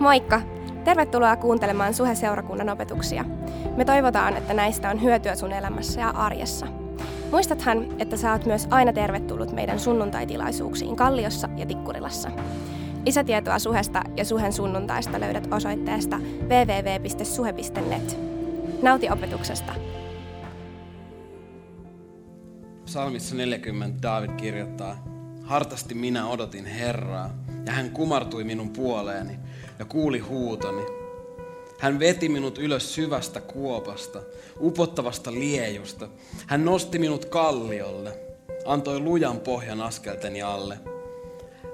Moikka! Tervetuloa kuuntelemaan Suhe-seurakunnan opetuksia. Me toivotaan, että näistä on hyötyä sun elämässä ja arjessa. Muistathan, että sä oot myös aina tervetullut meidän sunnuntaitilaisuuksiin Kalliossa ja Tikkurilassa. Lisätietoa Suhesta ja Suhen sunnuntaista löydät osoitteesta www.suhe.net. Nauti opetuksesta! Psalmissa 40 David kirjoittaa, Hartasti minä odotin Herraa, ja hän kumartui minun puoleeni ja kuuli huutoni. Hän veti minut ylös syvästä kuopasta, upottavasta liejusta. Hän nosti minut kalliolle, antoi lujan pohjan askelteni alle.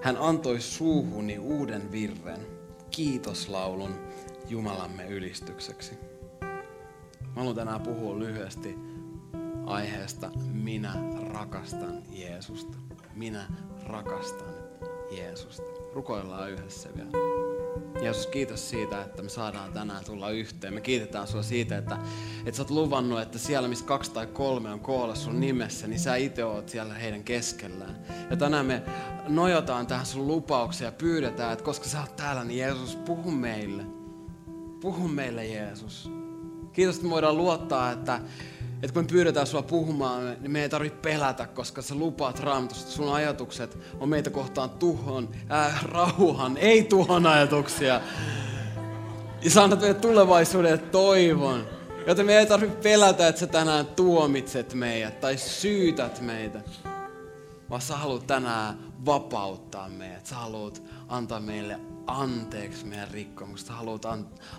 Hän antoi suuhuni uuden virren, kiitoslaulun Jumalamme ylistykseksi. Mä haluan tänään puhua lyhyesti aiheesta Minä rakastan Jeesusta. Minä rakastan Jeesusta. Rukoillaan yhdessä vielä. Jeesus, kiitos siitä, että me saadaan tänään tulla yhteen. Me kiitetään sinua siitä, että, että sä oot luvannut, että siellä, missä kaksi tai kolme on koolla sun nimessä, niin sä itse oot siellä heidän keskellään. Ja tänään me nojotaan tähän sun lupaukseen ja pyydetään, että koska sä oot täällä, niin Jeesus, puhu meille. Puhu meille, Jeesus. Kiitos, että me voidaan luottaa, että, että kun me pyydetään sua puhumaan, niin me ei tarvitse pelätä, koska sä lupaat raamatusta, sun ajatukset on meitä kohtaan tuhon, äh, rauhan, ei tuhon ajatuksia. Ja sä annat meille tulevaisuuden toivon. Joten me ei tarvitse pelätä, että sä tänään tuomitset meidät tai syytät meitä. Vaan sä haluat tänään vapauttaa meidät. Sä haluat antaa meille anteeksi meidän rikkomusta. Haluat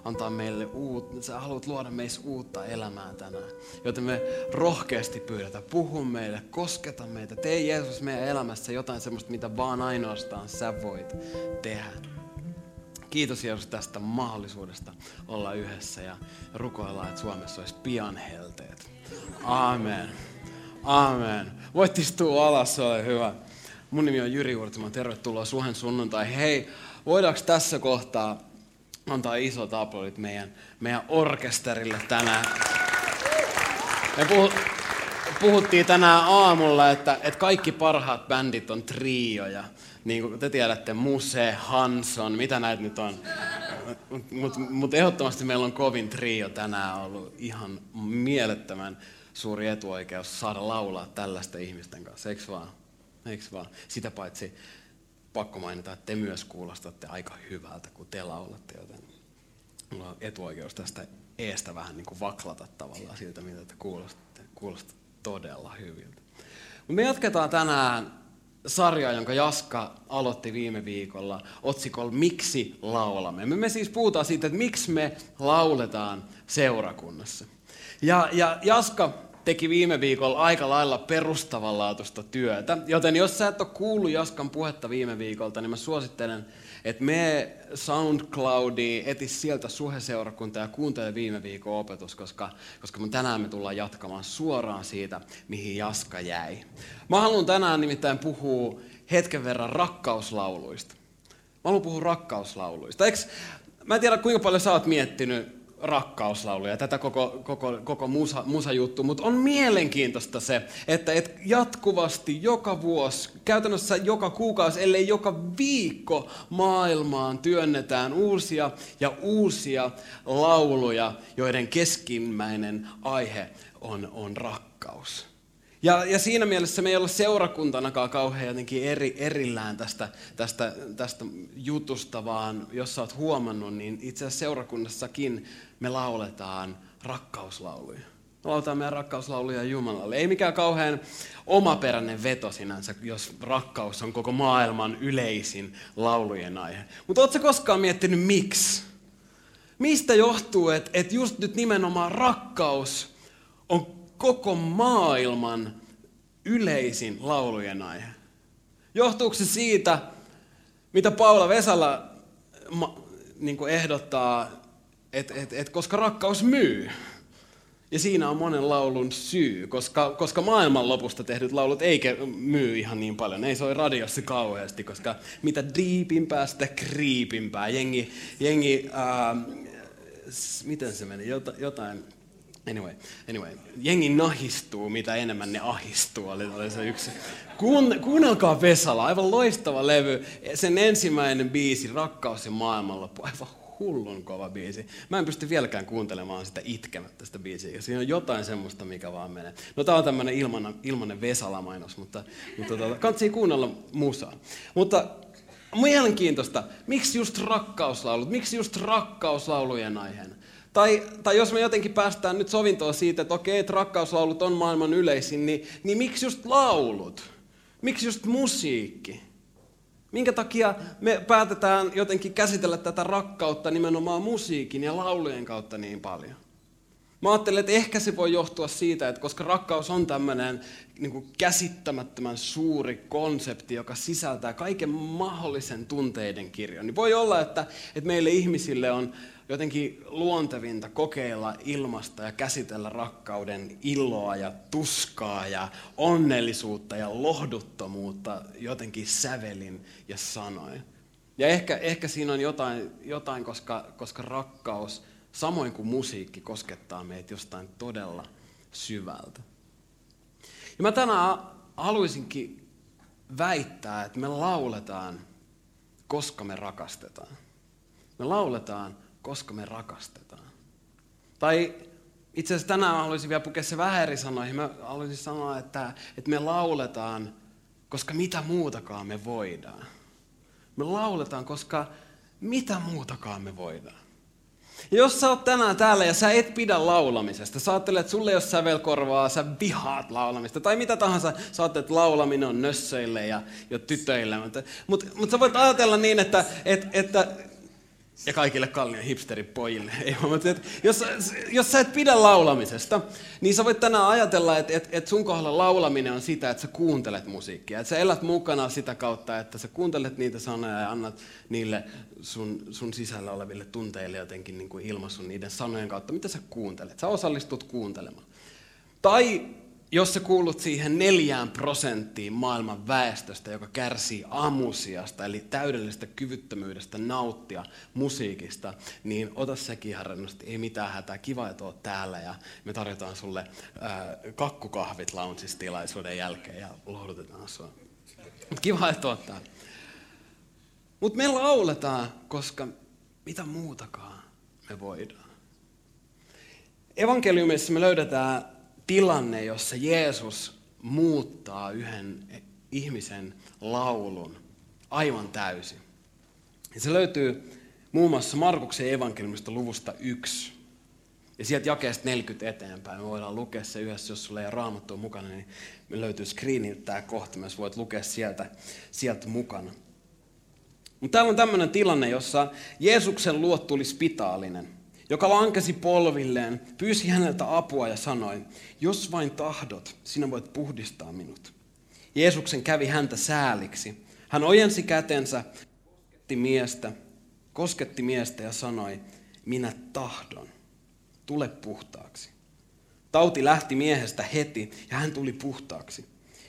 antaa meille uutta, sä haluat luoda meissä uutta elämää tänään. Joten me rohkeasti pyydetään, puhu meille, kosketa meitä. Tee Jeesus meidän elämässä jotain semmoista, mitä vaan ainoastaan sä voit tehdä. Kiitos Jeesus tästä mahdollisuudesta olla yhdessä ja rukoillaan, että Suomessa olisi pian helteet. Amen. Amen. Voit istua alas, se ole hyvä. Mun nimi on Jyri Uurtiman, tervetuloa Suhen sunnuntai. Hei, voidaanko tässä kohtaa antaa isot aplodit meidän, meidän orkesterille tänään? Me puhuttiin tänään aamulla, että, että kaikki parhaat bändit on trioja. Niin kuin te tiedätte, Muse, Hanson, mitä näitä nyt on. Mutta mut ehdottomasti meillä on kovin trio tänään ollut ihan mielettömän suuri etuoikeus saada laulaa tällaista ihmisten kanssa, eikö vaan? Eikö vaan? Sitä paitsi pakko mainita, että te myös kuulostatte aika hyvältä, kun te laulatte, joten mulla on etuoikeus tästä eestä vähän niin kuin vaklata tavallaan siltä, mitä te kuulostatte. Kuulostaa todella hyviltä. Me jatketaan tänään sarjaa, jonka Jaska aloitti viime viikolla otsikolla Miksi laulamme? Me, me siis puhutaan siitä, että miksi me lauletaan seurakunnassa. Ja, ja Jaska teki viime viikolla aika lailla perustavanlaatuista työtä. Joten jos sä et ole kuullut Jaskan puhetta viime viikolta, niin mä suosittelen, että me SoundCloudiin, eti sieltä suheseurakunta ja kuuntele viime viikon opetus, koska, koska me tänään me tullaan jatkamaan suoraan siitä, mihin Jaska jäi. Mä haluan tänään nimittäin puhua hetken verran rakkauslauluista. Mä haluan puhua rakkauslauluista. Eiks, mä en tiedä, kuinka paljon sä oot miettinyt rakkauslauluja, tätä koko, koko, koko musa, musajuttu, mutta on mielenkiintoista se, että et jatkuvasti joka vuosi, käytännössä joka kuukausi, ellei joka viikko maailmaan työnnetään uusia ja uusia lauluja, joiden keskimmäinen aihe on, on rakkaus. Ja, ja siinä mielessä me ei olla seurakuntanakaan kauhean jotenkin eri, erillään tästä, tästä, tästä jutusta, vaan jos sä oot huomannut, niin itse asiassa seurakunnassakin me lauletaan rakkauslauluja. Me lauletaan meidän rakkauslauluja Jumalalle. Ei mikään kauhean omaperäinen veto sinänsä, jos rakkaus on koko maailman yleisin laulujen aihe. Mutta ootko koskaan miettinyt miksi? Mistä johtuu, että, että just nyt nimenomaan rakkaus on koko maailman yleisin laulujen aihe? Johtuuko se siitä, mitä Paula Vesala niin ehdottaa, että et, et, koska rakkaus myy? Ja siinä on monen laulun syy, koska, koska maailman lopusta tehdyt laulut ei myy ihan niin paljon. ei soi radiossa kauheasti, koska mitä diipimpää, sitä kriipimpää. Jengi, jengi ää, miten se meni, Jot, jotain Anyway, anyway, jengi nahistuu, mitä enemmän ne ahistuu, oli, oli se yksi. Kuun, kuunnelkaa Vesala, aivan loistava levy. Sen ensimmäinen biisi, Rakkaus ja maailmanloppu, aivan hullun kova biisi. Mä en pysty vieläkään kuuntelemaan sitä itkemättä sitä biisiä. Siinä on jotain semmoista, mikä vaan menee. No tää on tämmönen ilmanen, ilmanen Vesala-mainos, mutta, mutta tuota, kansi kuunnella musaa. Mutta mielenkiintoista, miksi just rakkauslaulut, miksi just rakkauslaulujen aiheena? Tai, tai jos me jotenkin päästään nyt sovintoon siitä, että okei, että rakkauslaulut on maailman yleisin, niin, niin miksi just laulut? Miksi just musiikki? Minkä takia me päätetään jotenkin käsitellä tätä rakkautta nimenomaan musiikin ja laulujen kautta niin paljon? Mä ajattelen, että ehkä se voi johtua siitä, että koska rakkaus on tämmöinen niin käsittämättömän suuri konsepti, joka sisältää kaiken mahdollisen tunteiden kirjon, niin voi olla, että, että meille ihmisille on jotenkin luontevinta kokeilla ilmasta ja käsitellä rakkauden iloa ja tuskaa ja onnellisuutta ja lohduttomuutta jotenkin sävelin ja sanoin. Ja ehkä, ehkä siinä on jotain, jotain koska, koska rakkaus, samoin kuin musiikki, koskettaa meitä jostain todella syvältä. Ja mä tänään haluaisinkin väittää, että me lauletaan, koska me rakastetaan. Me lauletaan, koska me rakastetaan. Tai itse asiassa tänään haluaisin vielä pukea se vähän eri sanoihin. Mä haluaisin sanoa, että, että me lauletaan, koska mitä muutakaan me voidaan. Me lauletaan, koska mitä muutakaan me voidaan. Jos sä oot tänään täällä ja sä et pidä laulamisesta, sä ajattelet, että sulle ei ole sävelkorvaa, sä vihaat laulamista, tai mitä tahansa, sä ajattelet, että laulaminen on nössöille ja, ja tytöille. Mutta, mutta, mutta sä voit ajatella niin, että, että, että ja kaikille kalliin hipsteripojille. Ei, mutta että jos, jos sä et pidä laulamisesta, niin sä voit tänään ajatella, että, että, että sun kohdalla laulaminen on sitä, että sä kuuntelet musiikkia. Että sä elät mukana sitä kautta, että sä kuuntelet niitä sanoja ja annat niille sun, sun sisällä oleville tunteille jotenkin niin ilmaisun niiden sanojen kautta. Mitä sä kuuntelet? Sä osallistut kuuntelemaan. Tai jos sä kuulut siihen neljään prosenttiin maailman väestöstä, joka kärsii amusiasta, eli täydellisestä kyvyttömyydestä nauttia musiikista, niin ota sekin ihan ei mitään hätää, kiva, että oot täällä ja me tarjotaan sulle ää, kakkukahvit launchistilaisuuden jälkeen ja lohdutetaan sua. Mut kiva, että oot täällä. Mutta me lauletaan, koska mitä muutakaan me voidaan. Evankeliumissa me löydetään tilanne, jossa Jeesus muuttaa yhden ihmisen laulun aivan täysin. Ja se löytyy muun muassa Markuksen evankeliumista luvusta 1. Ja sieltä jakeesta 40 eteenpäin. Me voidaan lukea se yhdessä, jos sulla ei ole raamattua mukana, niin me löytyy screeniltä tämä kohta. Myös voit lukea sieltä, sieltä mukana. Mutta täällä on tämmöinen tilanne, jossa Jeesuksen luot tuli spitaalinen joka lankesi polvilleen, pyysi häneltä apua ja sanoi, jos vain tahdot, sinä voit puhdistaa minut. Jeesuksen kävi häntä sääliksi. Hän ojensi kätensä, kosketti miestä, kosketti miestä ja sanoi, minä tahdon, tule puhtaaksi. Tauti lähti miehestä heti ja hän tuli puhtaaksi.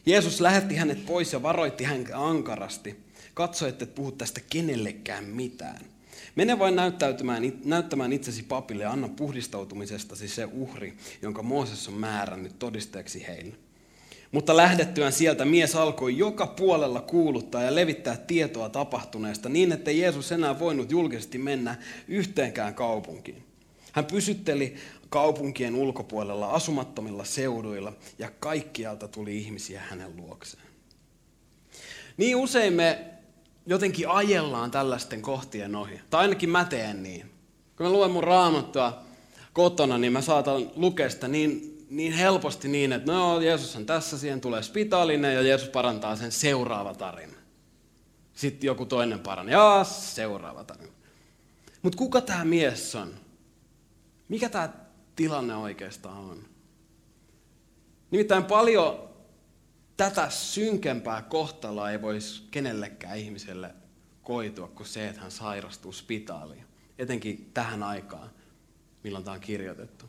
Jeesus lähetti hänet pois ja varoitti häntä ankarasti. Katso, että et puhu tästä kenellekään mitään. Mene vain näyttäytymään, näyttämään itsesi papille ja anna puhdistautumisestasi se uhri, jonka Mooses on määrännyt todisteeksi heille. Mutta lähdettyään sieltä mies alkoi joka puolella kuuluttaa ja levittää tietoa tapahtuneesta niin, että Jeesus enää voinut julkisesti mennä yhteenkään kaupunkiin. Hän pysytteli kaupunkien ulkopuolella asumattomilla seuduilla ja kaikkialta tuli ihmisiä hänen luokseen. Niin usein me jotenkin ajellaan tällaisten kohtien ohi. Tai ainakin mä teen niin. Kun mä luen mun raamattua kotona, niin mä saatan lukea sitä niin, niin helposti niin, että no Jeesus on tässä, siihen tulee spitaalinen ja Jeesus parantaa sen seuraava tarina. Sitten joku toinen paranee, ja seuraava tarina. Mutta kuka tämä mies on? Mikä tämä tilanne oikeastaan on? Nimittäin paljon tätä synkempää kohtaloa ei voisi kenellekään ihmiselle koitua kuin se, että hän sairastuu spitaaliin. Etenkin tähän aikaan, milloin tämä on kirjoitettu.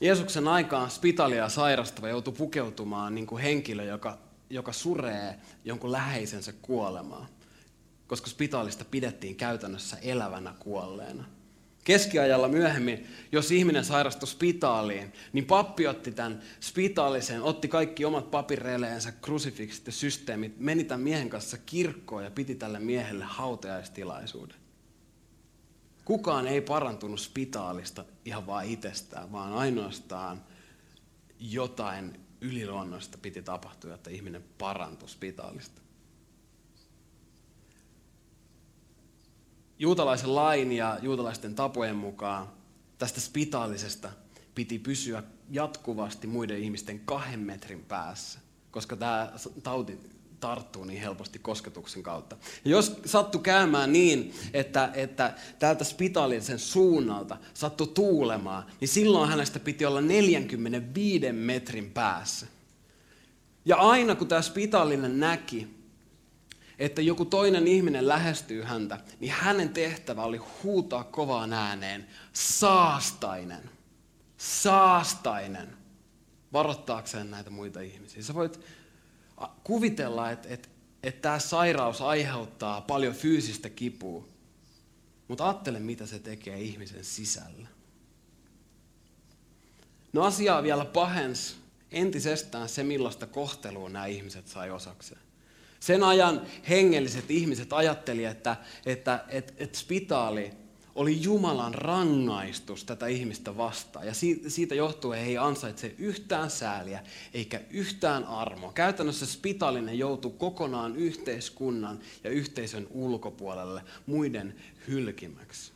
Jeesuksen aikaan spitaalia sairastava joutui pukeutumaan niin kuin henkilö, joka, joka suree jonkun läheisensä kuolemaa, koska spitaalista pidettiin käytännössä elävänä kuolleena. Keskiajalla myöhemmin, jos ihminen sairastui spitaaliin, niin pappi otti tämän spitaalisen, otti kaikki omat papireleensä, krusifiksit ja systeemit, meni tämän miehen kanssa kirkkoon ja piti tälle miehelle hautajaistilaisuuden. Kukaan ei parantunut spitaalista ihan vaan itsestään, vaan ainoastaan jotain yliluonnosta piti tapahtua, että ihminen parantui spitaalista. Juutalaisen lain ja juutalaisten tapojen mukaan tästä spitaalisesta piti pysyä jatkuvasti muiden ihmisten kahden metrin päässä, koska tämä tauti tarttuu niin helposti kosketuksen kautta. Ja jos sattu käymään niin, että, että täältä spitaalisen suunnalta sattu tuulemaan, niin silloin hänestä piti olla 45 metrin päässä. Ja aina kun tämä spitaalinen näki, että joku toinen ihminen lähestyy häntä, niin hänen tehtävä oli huutaa kovaan ääneen, saastainen, saastainen, varoittaakseen näitä muita ihmisiä. Sä voit kuvitella, että, että, että tämä sairaus aiheuttaa paljon fyysistä kipua, mutta ajattele, mitä se tekee ihmisen sisällä. No asiaa vielä pahens entisestään se, millaista kohtelua nämä ihmiset sai osakseen. Sen ajan hengelliset ihmiset ajattelivat, että, että, että, että spitaali oli Jumalan rangaistus tätä ihmistä vastaan. Ja siitä johtuen he ei ansaitse yhtään sääliä eikä yhtään armoa. Käytännössä spitaalinen joutuu kokonaan yhteiskunnan ja yhteisön ulkopuolelle muiden hylkimäksi.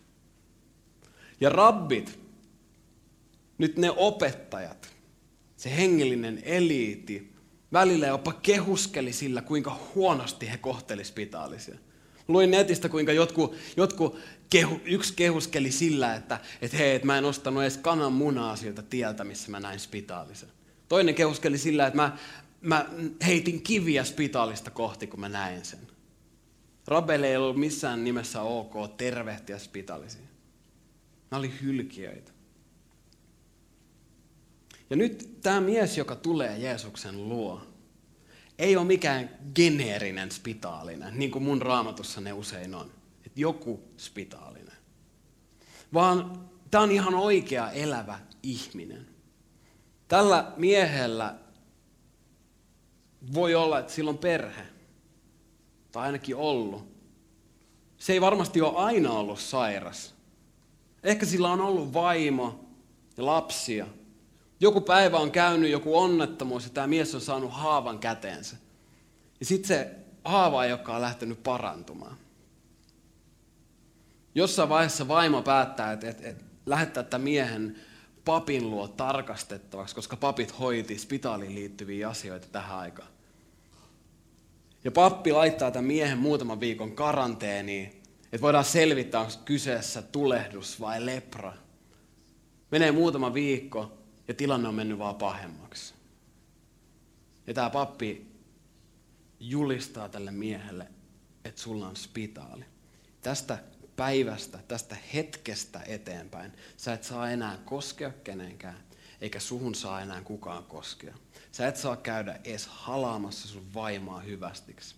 Ja rabbit, nyt ne opettajat, se hengellinen eliitti, välillä jopa kehuskeli sillä, kuinka huonosti he kohteli spitaalisia. Luin netistä, kuinka jotkut, jotkut kehu, yksi kehuskeli sillä, että et hei, et mä en ostanut edes kanan munaa siltä tieltä, missä mä näin spitaalisen. Toinen kehuskeli sillä, että mä, mä heitin kiviä spitaalista kohti, kun mä näin sen. Rabelle ei ollut missään nimessä ok tervehtiä spitaalisia. Nämä oli hylkiöitä. Ja nyt tämä mies, joka tulee Jeesuksen luo, ei ole mikään geneerinen spitaalinen, niin kuin mun raamatussa ne usein on. Että joku spitaalinen. Vaan tämä on ihan oikea elävä ihminen. Tällä miehellä voi olla, että sillä on perhe. Tai ainakin ollut. Se ei varmasti ole aina ollut sairas. Ehkä sillä on ollut vaimo ja lapsia – joku päivä on käynyt joku onnettomuus ja tämä mies on saanut haavan käteensä. Ja sitten se haava ei olekaan lähtenyt parantumaan. Jossain vaiheessa vaimo päättää, että, että, että lähettää tämän miehen papin luo tarkastettavaksi, koska papit hoiti spitaaliin liittyviä asioita tähän aikaan. Ja pappi laittaa tämän miehen muutaman viikon karanteeniin, että voidaan selvittää, onko kyseessä tulehdus vai lepra. Menee muutama viikko, ja tilanne on mennyt vaan pahemmaksi. Ja tämä pappi julistaa tälle miehelle, että sulla on spitaali. Tästä päivästä, tästä hetkestä eteenpäin, sä et saa enää koskea kenenkään, eikä suhun saa enää kukaan koskea. Sä et saa käydä edes halaamassa sun vaimaa hyvästiksi.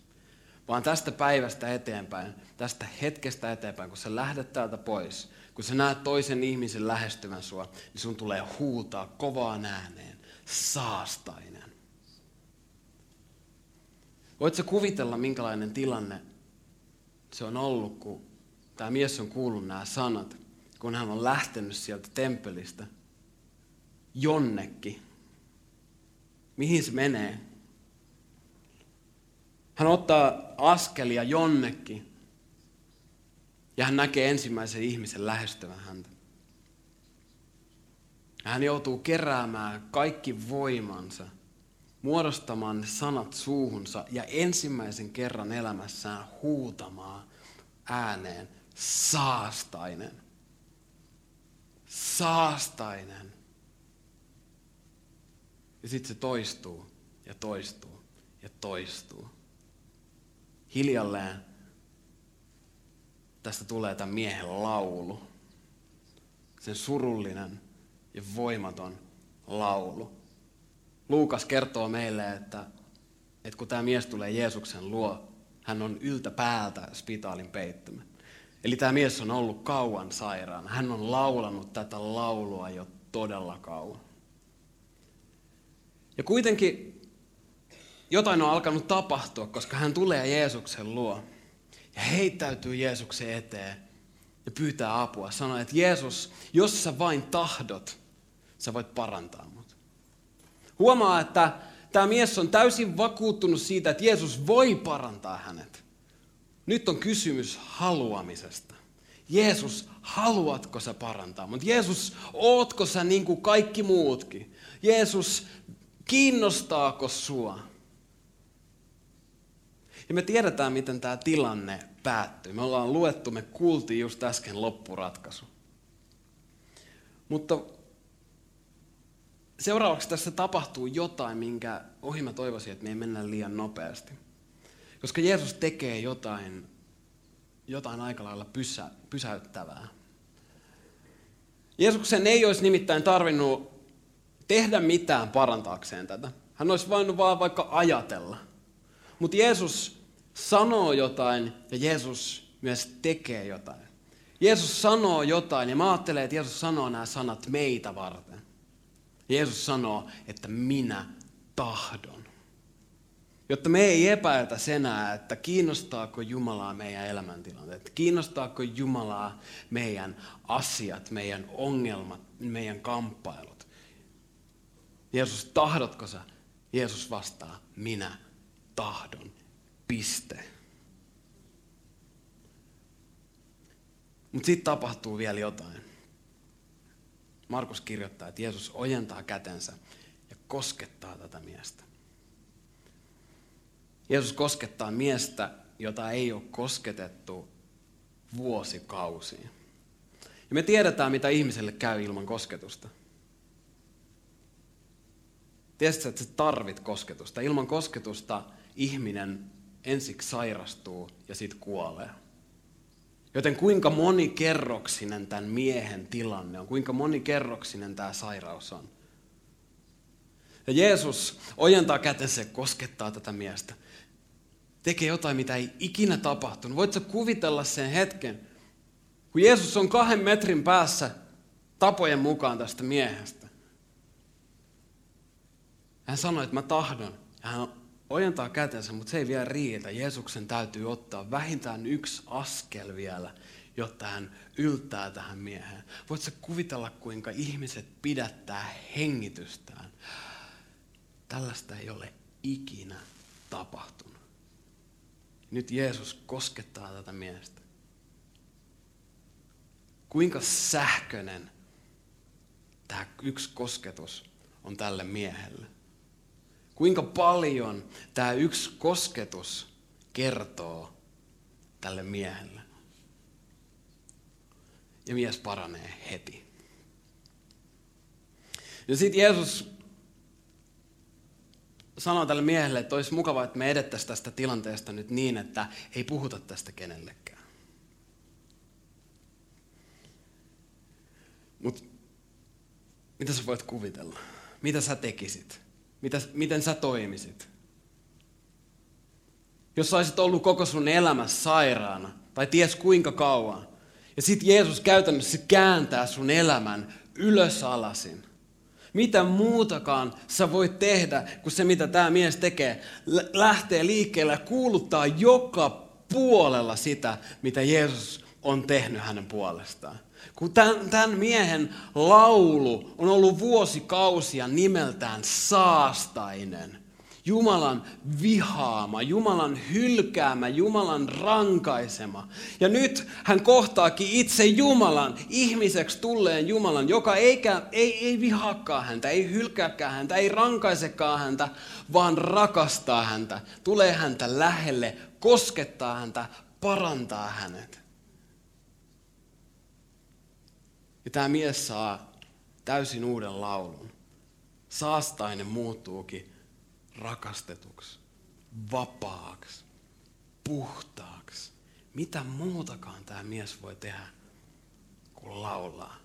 Vaan tästä päivästä eteenpäin, tästä hetkestä eteenpäin, kun sä lähdet täältä pois, kun sä näet toisen ihmisen lähestyvän sua, niin sun tulee huutaa kovaan ääneen, saastainen. Voitko kuvitella, minkälainen tilanne se on ollut, kun tämä mies on kuullut nämä sanat, kun hän on lähtenyt sieltä temppelistä jonnekin. Mihin se menee? Hän ottaa askelia jonnekin, ja hän näkee ensimmäisen ihmisen lähestyvän häntä. Hän joutuu keräämään kaikki voimansa, muodostamaan ne sanat suuhunsa ja ensimmäisen kerran elämässään huutamaan ääneen saastainen. Saastainen. Ja sitten se toistuu ja toistuu ja toistuu. Hiljalleen tästä tulee tämän miehen laulu. Sen surullinen ja voimaton laulu. Luukas kertoo meille, että, että kun tämä mies tulee Jeesuksen luo, hän on yltä päältä spitaalin peittämä. Eli tämä mies on ollut kauan sairaana. Hän on laulanut tätä laulua jo todella kauan. Ja kuitenkin jotain on alkanut tapahtua, koska hän tulee Jeesuksen luo ja heittäytyy Jeesuksen eteen ja pyytää apua. Sanoo, että Jeesus, jos sä vain tahdot, sä voit parantaa mut. Huomaa, että tämä mies on täysin vakuuttunut siitä, että Jeesus voi parantaa hänet. Nyt on kysymys haluamisesta. Jeesus, haluatko sä parantaa? Mutta Jeesus, ootko sä niin kuin kaikki muutkin? Jeesus, kiinnostaako sua? Ja me tiedetään, miten tämä tilanne päättyy. Me ollaan luettu, me kuultiin just äsken loppuratkaisu. Mutta seuraavaksi tässä tapahtuu jotain, minkä ohi mä toivoisin, että me ei mennä liian nopeasti. Koska Jeesus tekee jotain, jotain aika lailla pysä, pysäyttävää. Jeesuksen ei olisi nimittäin tarvinnut tehdä mitään parantaakseen tätä. Hän olisi voinut vaan vaikka ajatella. Mutta Jeesus sanoo jotain ja Jeesus myös tekee jotain. Jeesus sanoo jotain ja mä ajattelen, että Jeesus sanoo nämä sanat meitä varten. Jeesus sanoo, että minä tahdon. Jotta me ei epäiltä enää, että kiinnostaako Jumalaa meidän elämäntilanteet, kiinnostaako Jumalaa meidän asiat, meidän ongelmat, meidän kamppailut. Jeesus, tahdotko sä? Jeesus vastaa, minä tahdon. Piste. Mutta sitten tapahtuu vielä jotain. Markus kirjoittaa, että Jeesus ojentaa kätensä ja koskettaa tätä miestä. Jeesus koskettaa miestä, jota ei ole kosketettu vuosikausiin. Ja me tiedetään, mitä ihmiselle käy ilman kosketusta. Tiedätkö, että sä tarvit kosketusta. Ilman kosketusta ihminen ensiksi sairastuu ja sitten kuolee. Joten kuinka monikerroksinen tämän miehen tilanne on, kuinka monikerroksinen tämä sairaus on. Ja Jeesus ojentaa kätensä ja koskettaa tätä miestä. Tekee jotain, mitä ei ikinä tapahtunut. Voitko kuvitella sen hetken, kun Jeesus on kahden metrin päässä tapojen mukaan tästä miehestä. Hän sanoi, että mä tahdon. Ja hän ojentaa kätensä, mutta se ei vielä riitä. Jeesuksen täytyy ottaa vähintään yksi askel vielä, jotta hän yltää tähän mieheen. Voitko kuvitella, kuinka ihmiset pidättää hengitystään? Tällaista ei ole ikinä tapahtunut. Nyt Jeesus koskettaa tätä miestä. Kuinka sähköinen tämä yksi kosketus on tälle miehelle. Kuinka paljon tämä yksi kosketus kertoo tälle miehelle. Ja mies paranee heti. Ja sitten Jeesus sanoo tälle miehelle, että olisi mukava, että me edettäisiin tästä tilanteesta nyt niin, että ei puhuta tästä kenellekään. Mutta mitä sä voit kuvitella? Mitä sä tekisit? Mitä, miten sä toimisit? Jos sä olisit ollut koko sun elämässä sairaana, tai ties kuinka kauan, ja sitten Jeesus käytännössä kääntää sun elämän ylös alasin. Mitä muutakaan sä voit tehdä kuin se, mitä tämä mies tekee. Lähtee liikkeelle ja kuuluttaa joka puolella sitä, mitä Jeesus on tehnyt hänen puolestaan. Kun tämän, tämän miehen laulu on ollut vuosikausia nimeltään saastainen. Jumalan vihaama, Jumalan hylkäämä, Jumalan rankaisema. Ja nyt hän kohtaakin itse Jumalan, ihmiseksi tulleen Jumalan, joka eikä, ei, ei vihaakaan häntä, ei hylkääkään häntä, ei rankaisekaan häntä, vaan rakastaa häntä, tulee häntä lähelle, koskettaa häntä, parantaa hänet. Ja tämä mies saa täysin uuden laulun. Saastainen muuttuukin rakastetuksi, vapaaksi, puhtaaksi. Mitä muutakaan tämä mies voi tehdä kuin laulaa.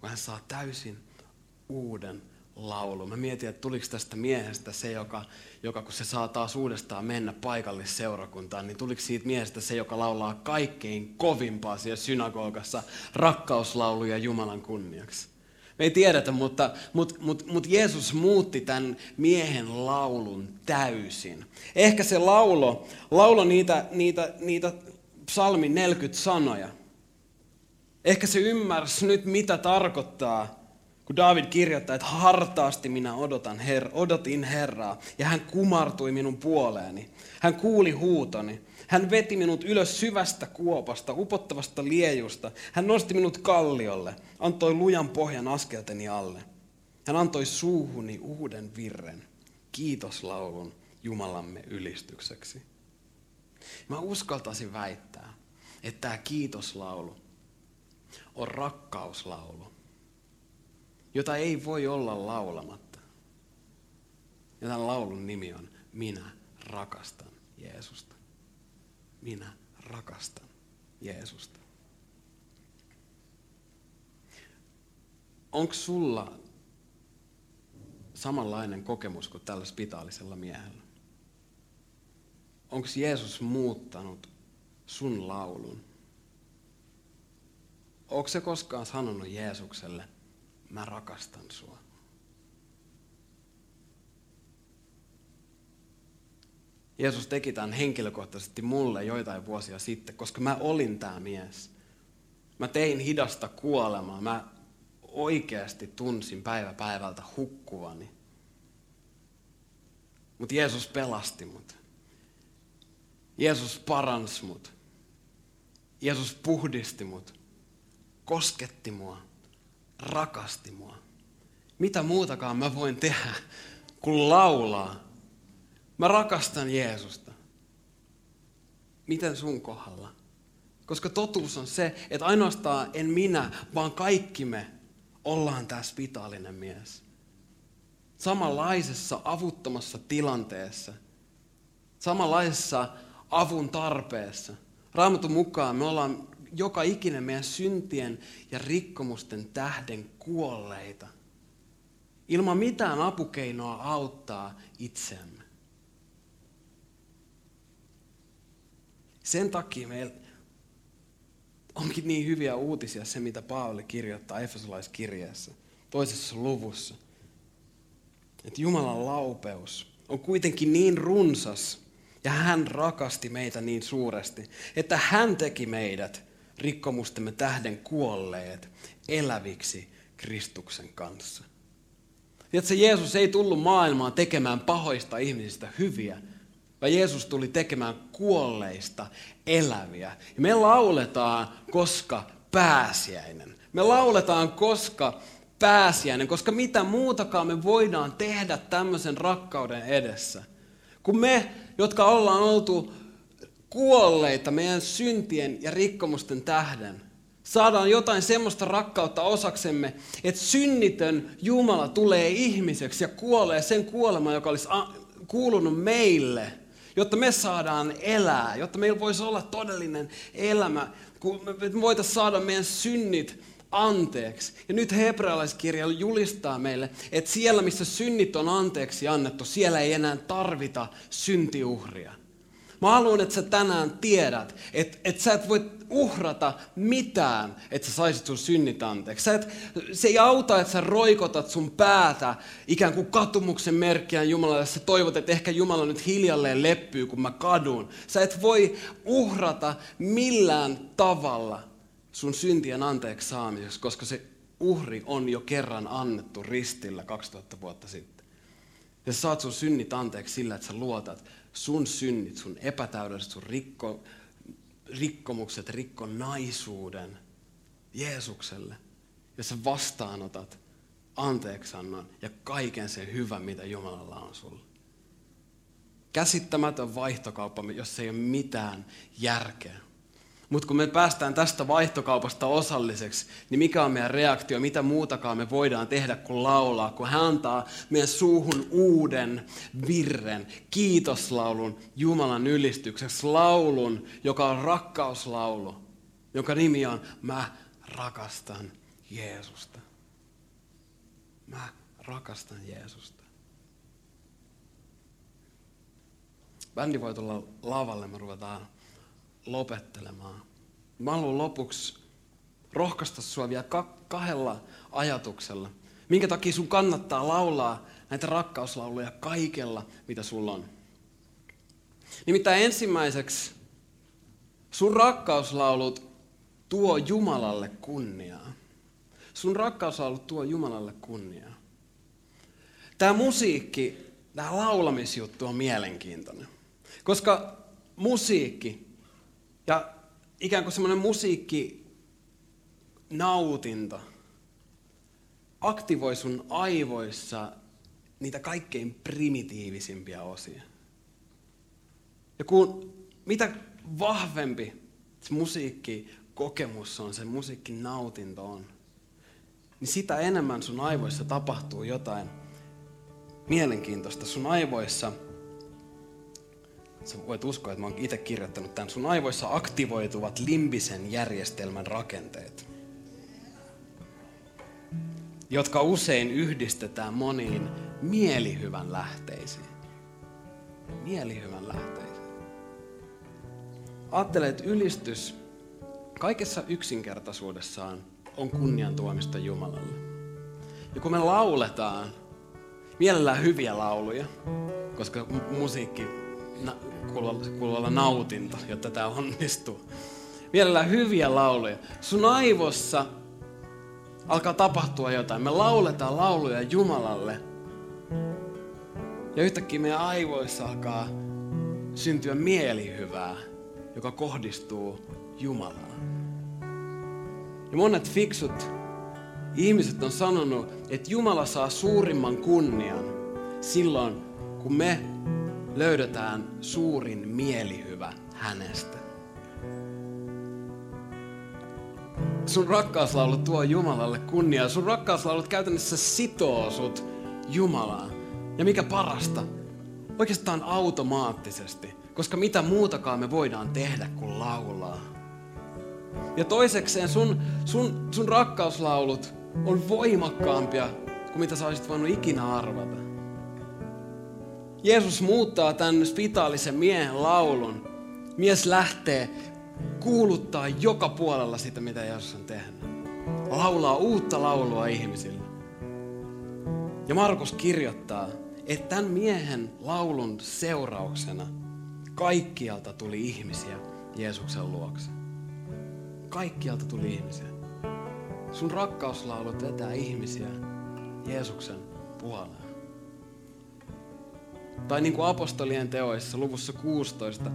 Kun hän saa täysin uuden laulu. Mä mietin, että tuliko tästä miehestä se, joka, joka kun se saa taas uudestaan mennä paikallisseurakuntaan, niin tuliko siitä miehestä se, joka laulaa kaikkein kovimpaa siellä synagogassa rakkauslauluja Jumalan kunniaksi. Me ei tiedetä, mutta, mutta, mutta, mutta Jeesus muutti tämän miehen laulun täysin. Ehkä se laulo, laulo niitä, niitä, niitä psalmin 40 sanoja. Ehkä se ymmärsi nyt, mitä tarkoittaa kun David kirjoittaa, että hartaasti minä odotan her, odotin Herraa, ja hän kumartui minun puoleeni. Hän kuuli huutoni. Hän veti minut ylös syvästä kuopasta, upottavasta liejusta. Hän nosti minut kalliolle, antoi lujan pohjan askelteni alle. Hän antoi suuhuni uuden virren, kiitoslaulun Jumalamme ylistykseksi. Mä uskaltaisin väittää, että tämä kiitoslaulu on rakkauslaulu jota ei voi olla laulamatta. Ja tämän laulun nimi on Minä rakastan Jeesusta. Minä rakastan Jeesusta. Onko sulla samanlainen kokemus kuin tällä spitaalisella miehellä? Onko Jeesus muuttanut sun laulun? Onko se koskaan sanonut Jeesukselle, mä rakastan sua. Jeesus teki tämän henkilökohtaisesti mulle joitain vuosia sitten, koska mä olin tämä mies. Mä tein hidasta kuolemaa. Mä oikeasti tunsin päivä päivältä hukkuvani. Mutta Jeesus pelasti mut. Jeesus paransi mut. Jeesus puhdisti mut. Kosketti mua rakasti mua. Mitä muutakaan mä voin tehdä kuin laulaa. Mä rakastan Jeesusta. Miten sun kohdalla? Koska totuus on se, että ainoastaan en minä, vaan kaikki me ollaan tämä spitaalinen mies. Samanlaisessa avuttomassa tilanteessa. Samanlaisessa avun tarpeessa. Raamatun mukaan me ollaan joka ikinen meidän syntien ja rikkomusten tähden kuolleita. Ilman mitään apukeinoa auttaa itseämme. Sen takia meillä onkin niin hyviä uutisia se, mitä Paavali kirjoittaa Efesolaiskirjeessä, toisessa luvussa. Että Jumalan laupeus on kuitenkin niin runsas, ja hän rakasti meitä niin suuresti, että hän teki meidät rikkomustemme tähden kuolleet eläviksi Kristuksen kanssa. Tiedätkö, Jeesus ei tullut maailmaan tekemään pahoista ihmisistä hyviä, vaan Jeesus tuli tekemään kuolleista eläviä. Ja me lauletaan, koska pääsiäinen. Me lauletaan, koska pääsiäinen, koska mitä muutakaan me voidaan tehdä tämmöisen rakkauden edessä. Kun me, jotka ollaan oltu kuolleita meidän syntien ja rikkomusten tähden. Saadaan jotain semmoista rakkautta osaksemme, että synnitön Jumala tulee ihmiseksi ja kuolee sen kuoleman, joka olisi kuulunut meille, jotta me saadaan elää, jotta meillä voisi olla todellinen elämä, kun me voitaisiin saada meidän synnit anteeksi. Ja nyt hebrealaiskirja julistaa meille, että siellä missä synnit on anteeksi annettu, siellä ei enää tarvita syntiuhria. Mä haluan, että sä tänään tiedät, että, että sä et voi uhrata mitään, että sä saisit sun synnit anteeksi. Sä et, se ei auta, että sä roikotat sun päätä ikään kuin katumuksen merkkiä Jumalalle. Sä toivot, että ehkä Jumala nyt hiljalleen leppyy, kun mä kadun. Sä et voi uhrata millään tavalla sun syntien anteeksi saamiseksi, koska se uhri on jo kerran annettu ristillä 2000 vuotta sitten. Ja sä saat sun synnit anteeksi sillä, että sä luotat sun synnit, sun epätäydelliset, sun rikko, rikkomukset, rikkonaisuuden Jeesukselle. Ja sä vastaanotat anteeksannon ja kaiken sen hyvän, mitä Jumalalla on sulle. Käsittämätön vaihtokauppa, jossa ei ole mitään järkeä. Mutta kun me päästään tästä vaihtokaupasta osalliseksi, niin mikä on meidän reaktio, mitä muutakaan me voidaan tehdä kuin laulaa, kun hän antaa meidän suuhun uuden virren, kiitoslaulun Jumalan ylistykseksi, laulun, joka on rakkauslaulu, jonka nimi on Mä rakastan Jeesusta. Mä rakastan Jeesusta. Bändi voi tulla lavalle, me ruvetaan lopettelemaan. Mä haluan lopuksi rohkaista sua vielä kahdella ajatuksella. Minkä takia sun kannattaa laulaa näitä rakkauslauluja kaikella, mitä sulla on. Nimittäin ensimmäiseksi sun rakkauslaulut tuo Jumalalle kunniaa. Sun rakkauslaulut tuo Jumalalle kunniaa. Tämä musiikki, tämä laulamisjuttu on mielenkiintoinen. Koska musiikki ja ikään kuin semmoinen musiikki nautinto aktivoi sun aivoissa niitä kaikkein primitiivisimpiä osia. Ja kun mitä vahvempi se musiikkikokemus on, se musiikin nautinto on, niin sitä enemmän sun aivoissa tapahtuu jotain mielenkiintoista. Sun aivoissa, sä voit uskoa, että mä oon itse kirjoittanut tämän, sun aivoissa aktivoituvat limbisen järjestelmän rakenteet, jotka usein yhdistetään moniin mielihyvän lähteisiin. Mielihyvän lähteisiin. Ajattele, että ylistys kaikessa yksinkertaisuudessaan on kunnian tuomista Jumalalle. Ja kun me lauletaan, mielellään hyviä lauluja, koska musiikki kuuluu olla nautinto, jotta tämä onnistuu. Mielellään hyviä lauluja. Sun aivossa alkaa tapahtua jotain. Me lauletaan lauluja Jumalalle. Ja yhtäkkiä meidän aivoissa alkaa syntyä mielihyvää, joka kohdistuu Jumalaan. Ja monet fiksut ihmiset on sanonut, että Jumala saa suurimman kunnian silloin, kun me löydetään suurin mielihyvä hänestä. Sun rakkauslaulut tuo Jumalalle kunniaa. Sun rakkauslaulut käytännössä sitoo sut Jumalaan. Ja mikä parasta, oikeastaan automaattisesti, koska mitä muutakaan me voidaan tehdä kuin laulaa. Ja toisekseen sun, sun, sun rakkauslaulut on voimakkaampia kuin mitä sä olisit voinut ikinä arvata. Jeesus muuttaa tämän spitaalisen miehen laulun. Mies lähtee kuuluttaa joka puolella sitä, mitä Jeesus on tehnyt. Laulaa uutta laulua ihmisille. Ja Markus kirjoittaa, että tämän miehen laulun seurauksena kaikkialta tuli ihmisiä Jeesuksen luokse. Kaikkialta tuli ihmisiä. Sun rakkauslaulut vetää ihmisiä Jeesuksen puoleen. Tai niin kuin apostolien teoissa luvussa 16,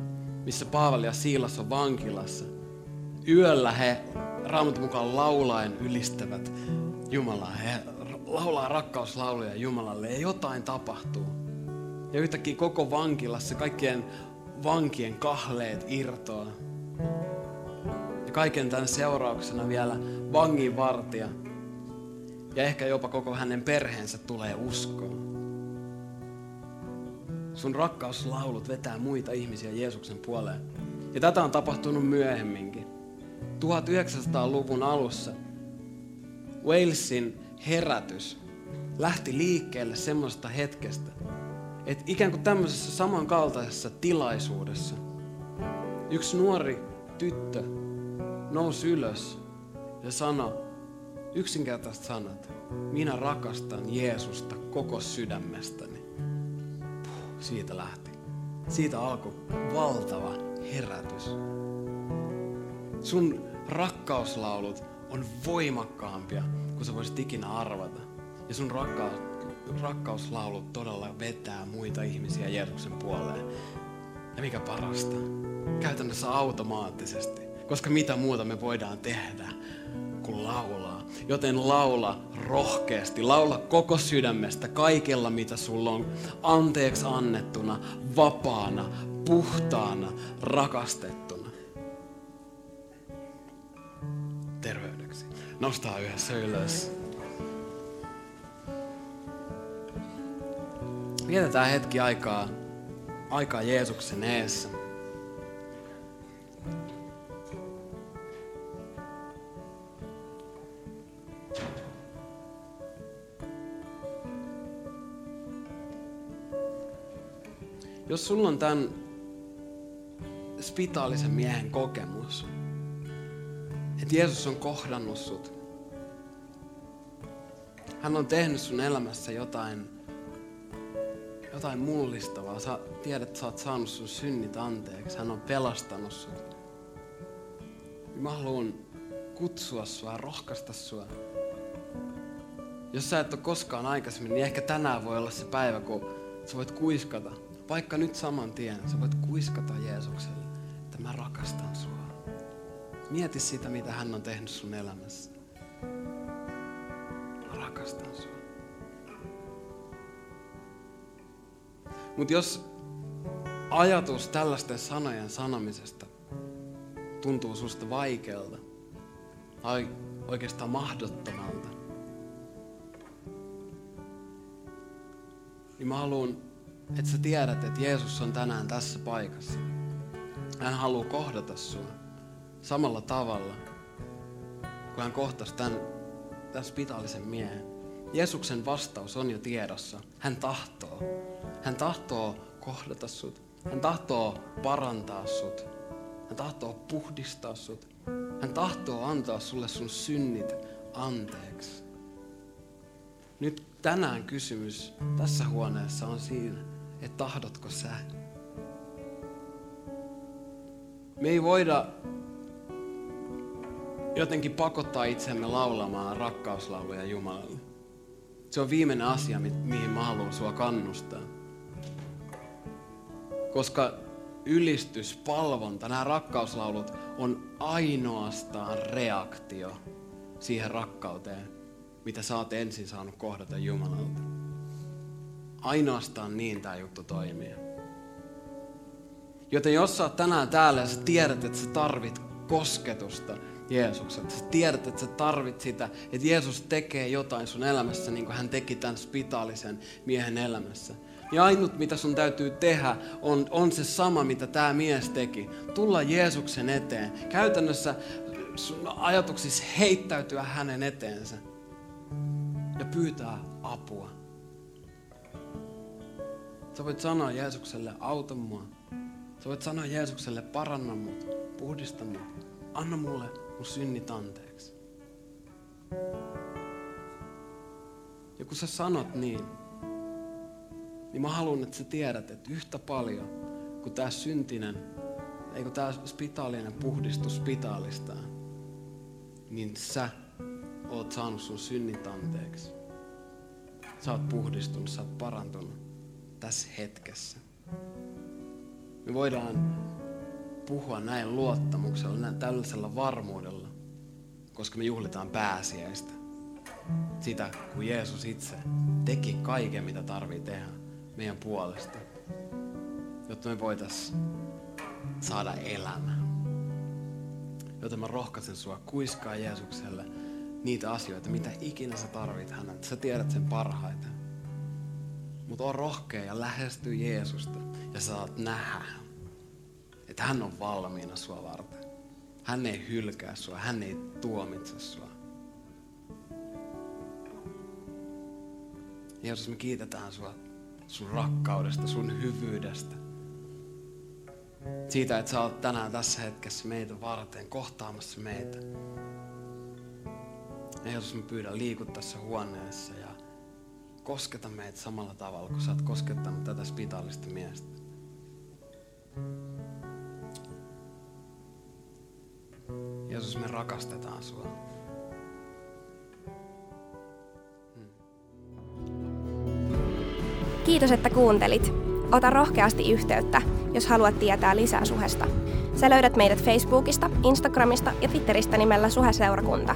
missä Paavali ja Siilas on vankilassa. Yöllä he raamatun mukaan laulaen ylistävät Jumalaa. He laulaa rakkauslauluja Jumalalle ja jotain tapahtuu. Ja yhtäkkiä koko vankilassa kaikkien vankien kahleet irtoaa kaiken tämän seurauksena vielä vanginvartija ja ehkä jopa koko hänen perheensä tulee uskoon. Sun rakkauslaulut vetää muita ihmisiä Jeesuksen puoleen. Ja tätä on tapahtunut myöhemminkin. 1900-luvun alussa Walesin herätys lähti liikkeelle semmoista hetkestä, että ikään kuin tämmöisessä samankaltaisessa tilaisuudessa yksi nuori tyttö nousi ylös ja sano yksinkertaiset sanat. Minä rakastan Jeesusta koko sydämestäni. Siitä lähti. Siitä alkoi valtava herätys. Sun rakkauslaulut on voimakkaampia kuin sä voisit ikinä arvata. Ja sun rakkaus, rakkauslaulut todella vetää muita ihmisiä Jeesuksen puoleen. Ja mikä parasta, käytännössä automaattisesti koska mitä muuta me voidaan tehdä kuin laulaa. Joten laula rohkeasti, laula koko sydämestä kaikella mitä sulla on anteeksi annettuna, vapaana, puhtaana, rakastettuna. Terveydeksi. Nostaa yhdessä ylös. Vietetään hetki aikaa, aikaa Jeesuksen eessä. Jos sulla on tämän spitaalisen miehen kokemus, että Jeesus on kohdannut sut, hän on tehnyt sun elämässä jotain, jotain mullistavaa. Sä tiedät, että sä oot saanut sun synnit anteeksi. Hän on pelastanut sut. Mä haluan kutsua sua, rohkaista sua. Jos sä et ole koskaan aikaisemmin, niin ehkä tänään voi olla se päivä, kun sä voit kuiskata. Vaikka nyt saman tien, sä voit kuiskata Jeesukselle, että mä rakastan sua. Mieti sitä, mitä hän on tehnyt sun elämässä. Mä rakastan sua. Mutta jos ajatus tällaisten sanojen sanomisesta tuntuu susta vaikealta tai oikeastaan mahdottomalta, niin mä haluan, että sä tiedät, että Jeesus on tänään tässä paikassa. Hän haluaa kohdata sua samalla tavalla, kun hän kohtasi tämän, tämän spitaalisen miehen. Jeesuksen vastaus on jo tiedossa. Hän tahtoo. Hän tahtoo kohdata sut. Hän tahtoo parantaa sut. Hän tahtoo puhdistaa sut. Hän tahtoo antaa sulle sun synnit anteeksi. Nyt tänään kysymys tässä huoneessa on siinä, että tahdotko sä? Me ei voida jotenkin pakottaa itsemme laulamaan rakkauslauluja Jumalalle. Se on viimeinen asia, mihin mä haluan sua kannustaa. Koska ylistys, palvonta, nämä rakkauslaulut on ainoastaan reaktio siihen rakkauteen, mitä sä oot ensin saanut kohdata Jumalalta. Ainoastaan niin tämä juttu toimii. Joten jos sä oot tänään täällä ja sä tiedät, että sä tarvit kosketusta Jeesukselta, sä tiedät, että sä tarvit sitä, että Jeesus tekee jotain sun elämässä, niin kuin hän teki tämän spitaalisen miehen elämässä. Ja ainut, mitä sun täytyy tehdä, on, on se sama, mitä tämä mies teki. Tulla Jeesuksen eteen. Käytännössä sun ajatuksissa heittäytyä hänen eteensä ja pyytää apua. Sä voit sanoa Jeesukselle, auta mua. Sä voit sanoa Jeesukselle, paranna mut, puhdista mut, anna mulle mun synnit anteeksi. Ja kun sä sanot niin, niin mä haluan, että sä tiedät, että yhtä paljon kuin tämä syntinen, ei kun tämä spitaalinen puhdistus spitaalistaan, niin sä oot saanut sun synnit anteeksi. Sä oot puhdistunut, sä oot parantunut tässä hetkessä. Me voidaan puhua näin luottamuksella, näin tällaisella varmuudella, koska me juhlitaan pääsiäistä. Sitä, kun Jeesus itse teki kaiken, mitä tarvii tehdä meidän puolesta, jotta me voitaisiin saada elämää. Joten mä rohkaisen sua kuiskaa Jeesukselle niitä asioita, mitä ikinä sä tarvit hänet. Sä tiedät sen parhaiten. Mutta on rohkea ja lähesty Jeesusta ja saat nähdä, että hän on valmiina sua varten. Hän ei hylkää sua, hän ei tuomitse sua. Jeesus, me kiitetään sua sun rakkaudesta, sun hyvyydestä. Siitä, että sä oot tänään tässä hetkessä meitä varten, kohtaamassa meitä. Ja Jeesus, mä pyydän liikut tässä huoneessa ja kosketa meitä samalla tavalla, kun sä oot koskettanut tätä spitaalista miestä. Jeesus, me rakastetaan sua. Kiitos, että kuuntelit. Ota rohkeasti yhteyttä, jos haluat tietää lisää suhesta. Sä löydät meidät Facebookista, Instagramista ja Twitteristä nimellä Suheseurakunta.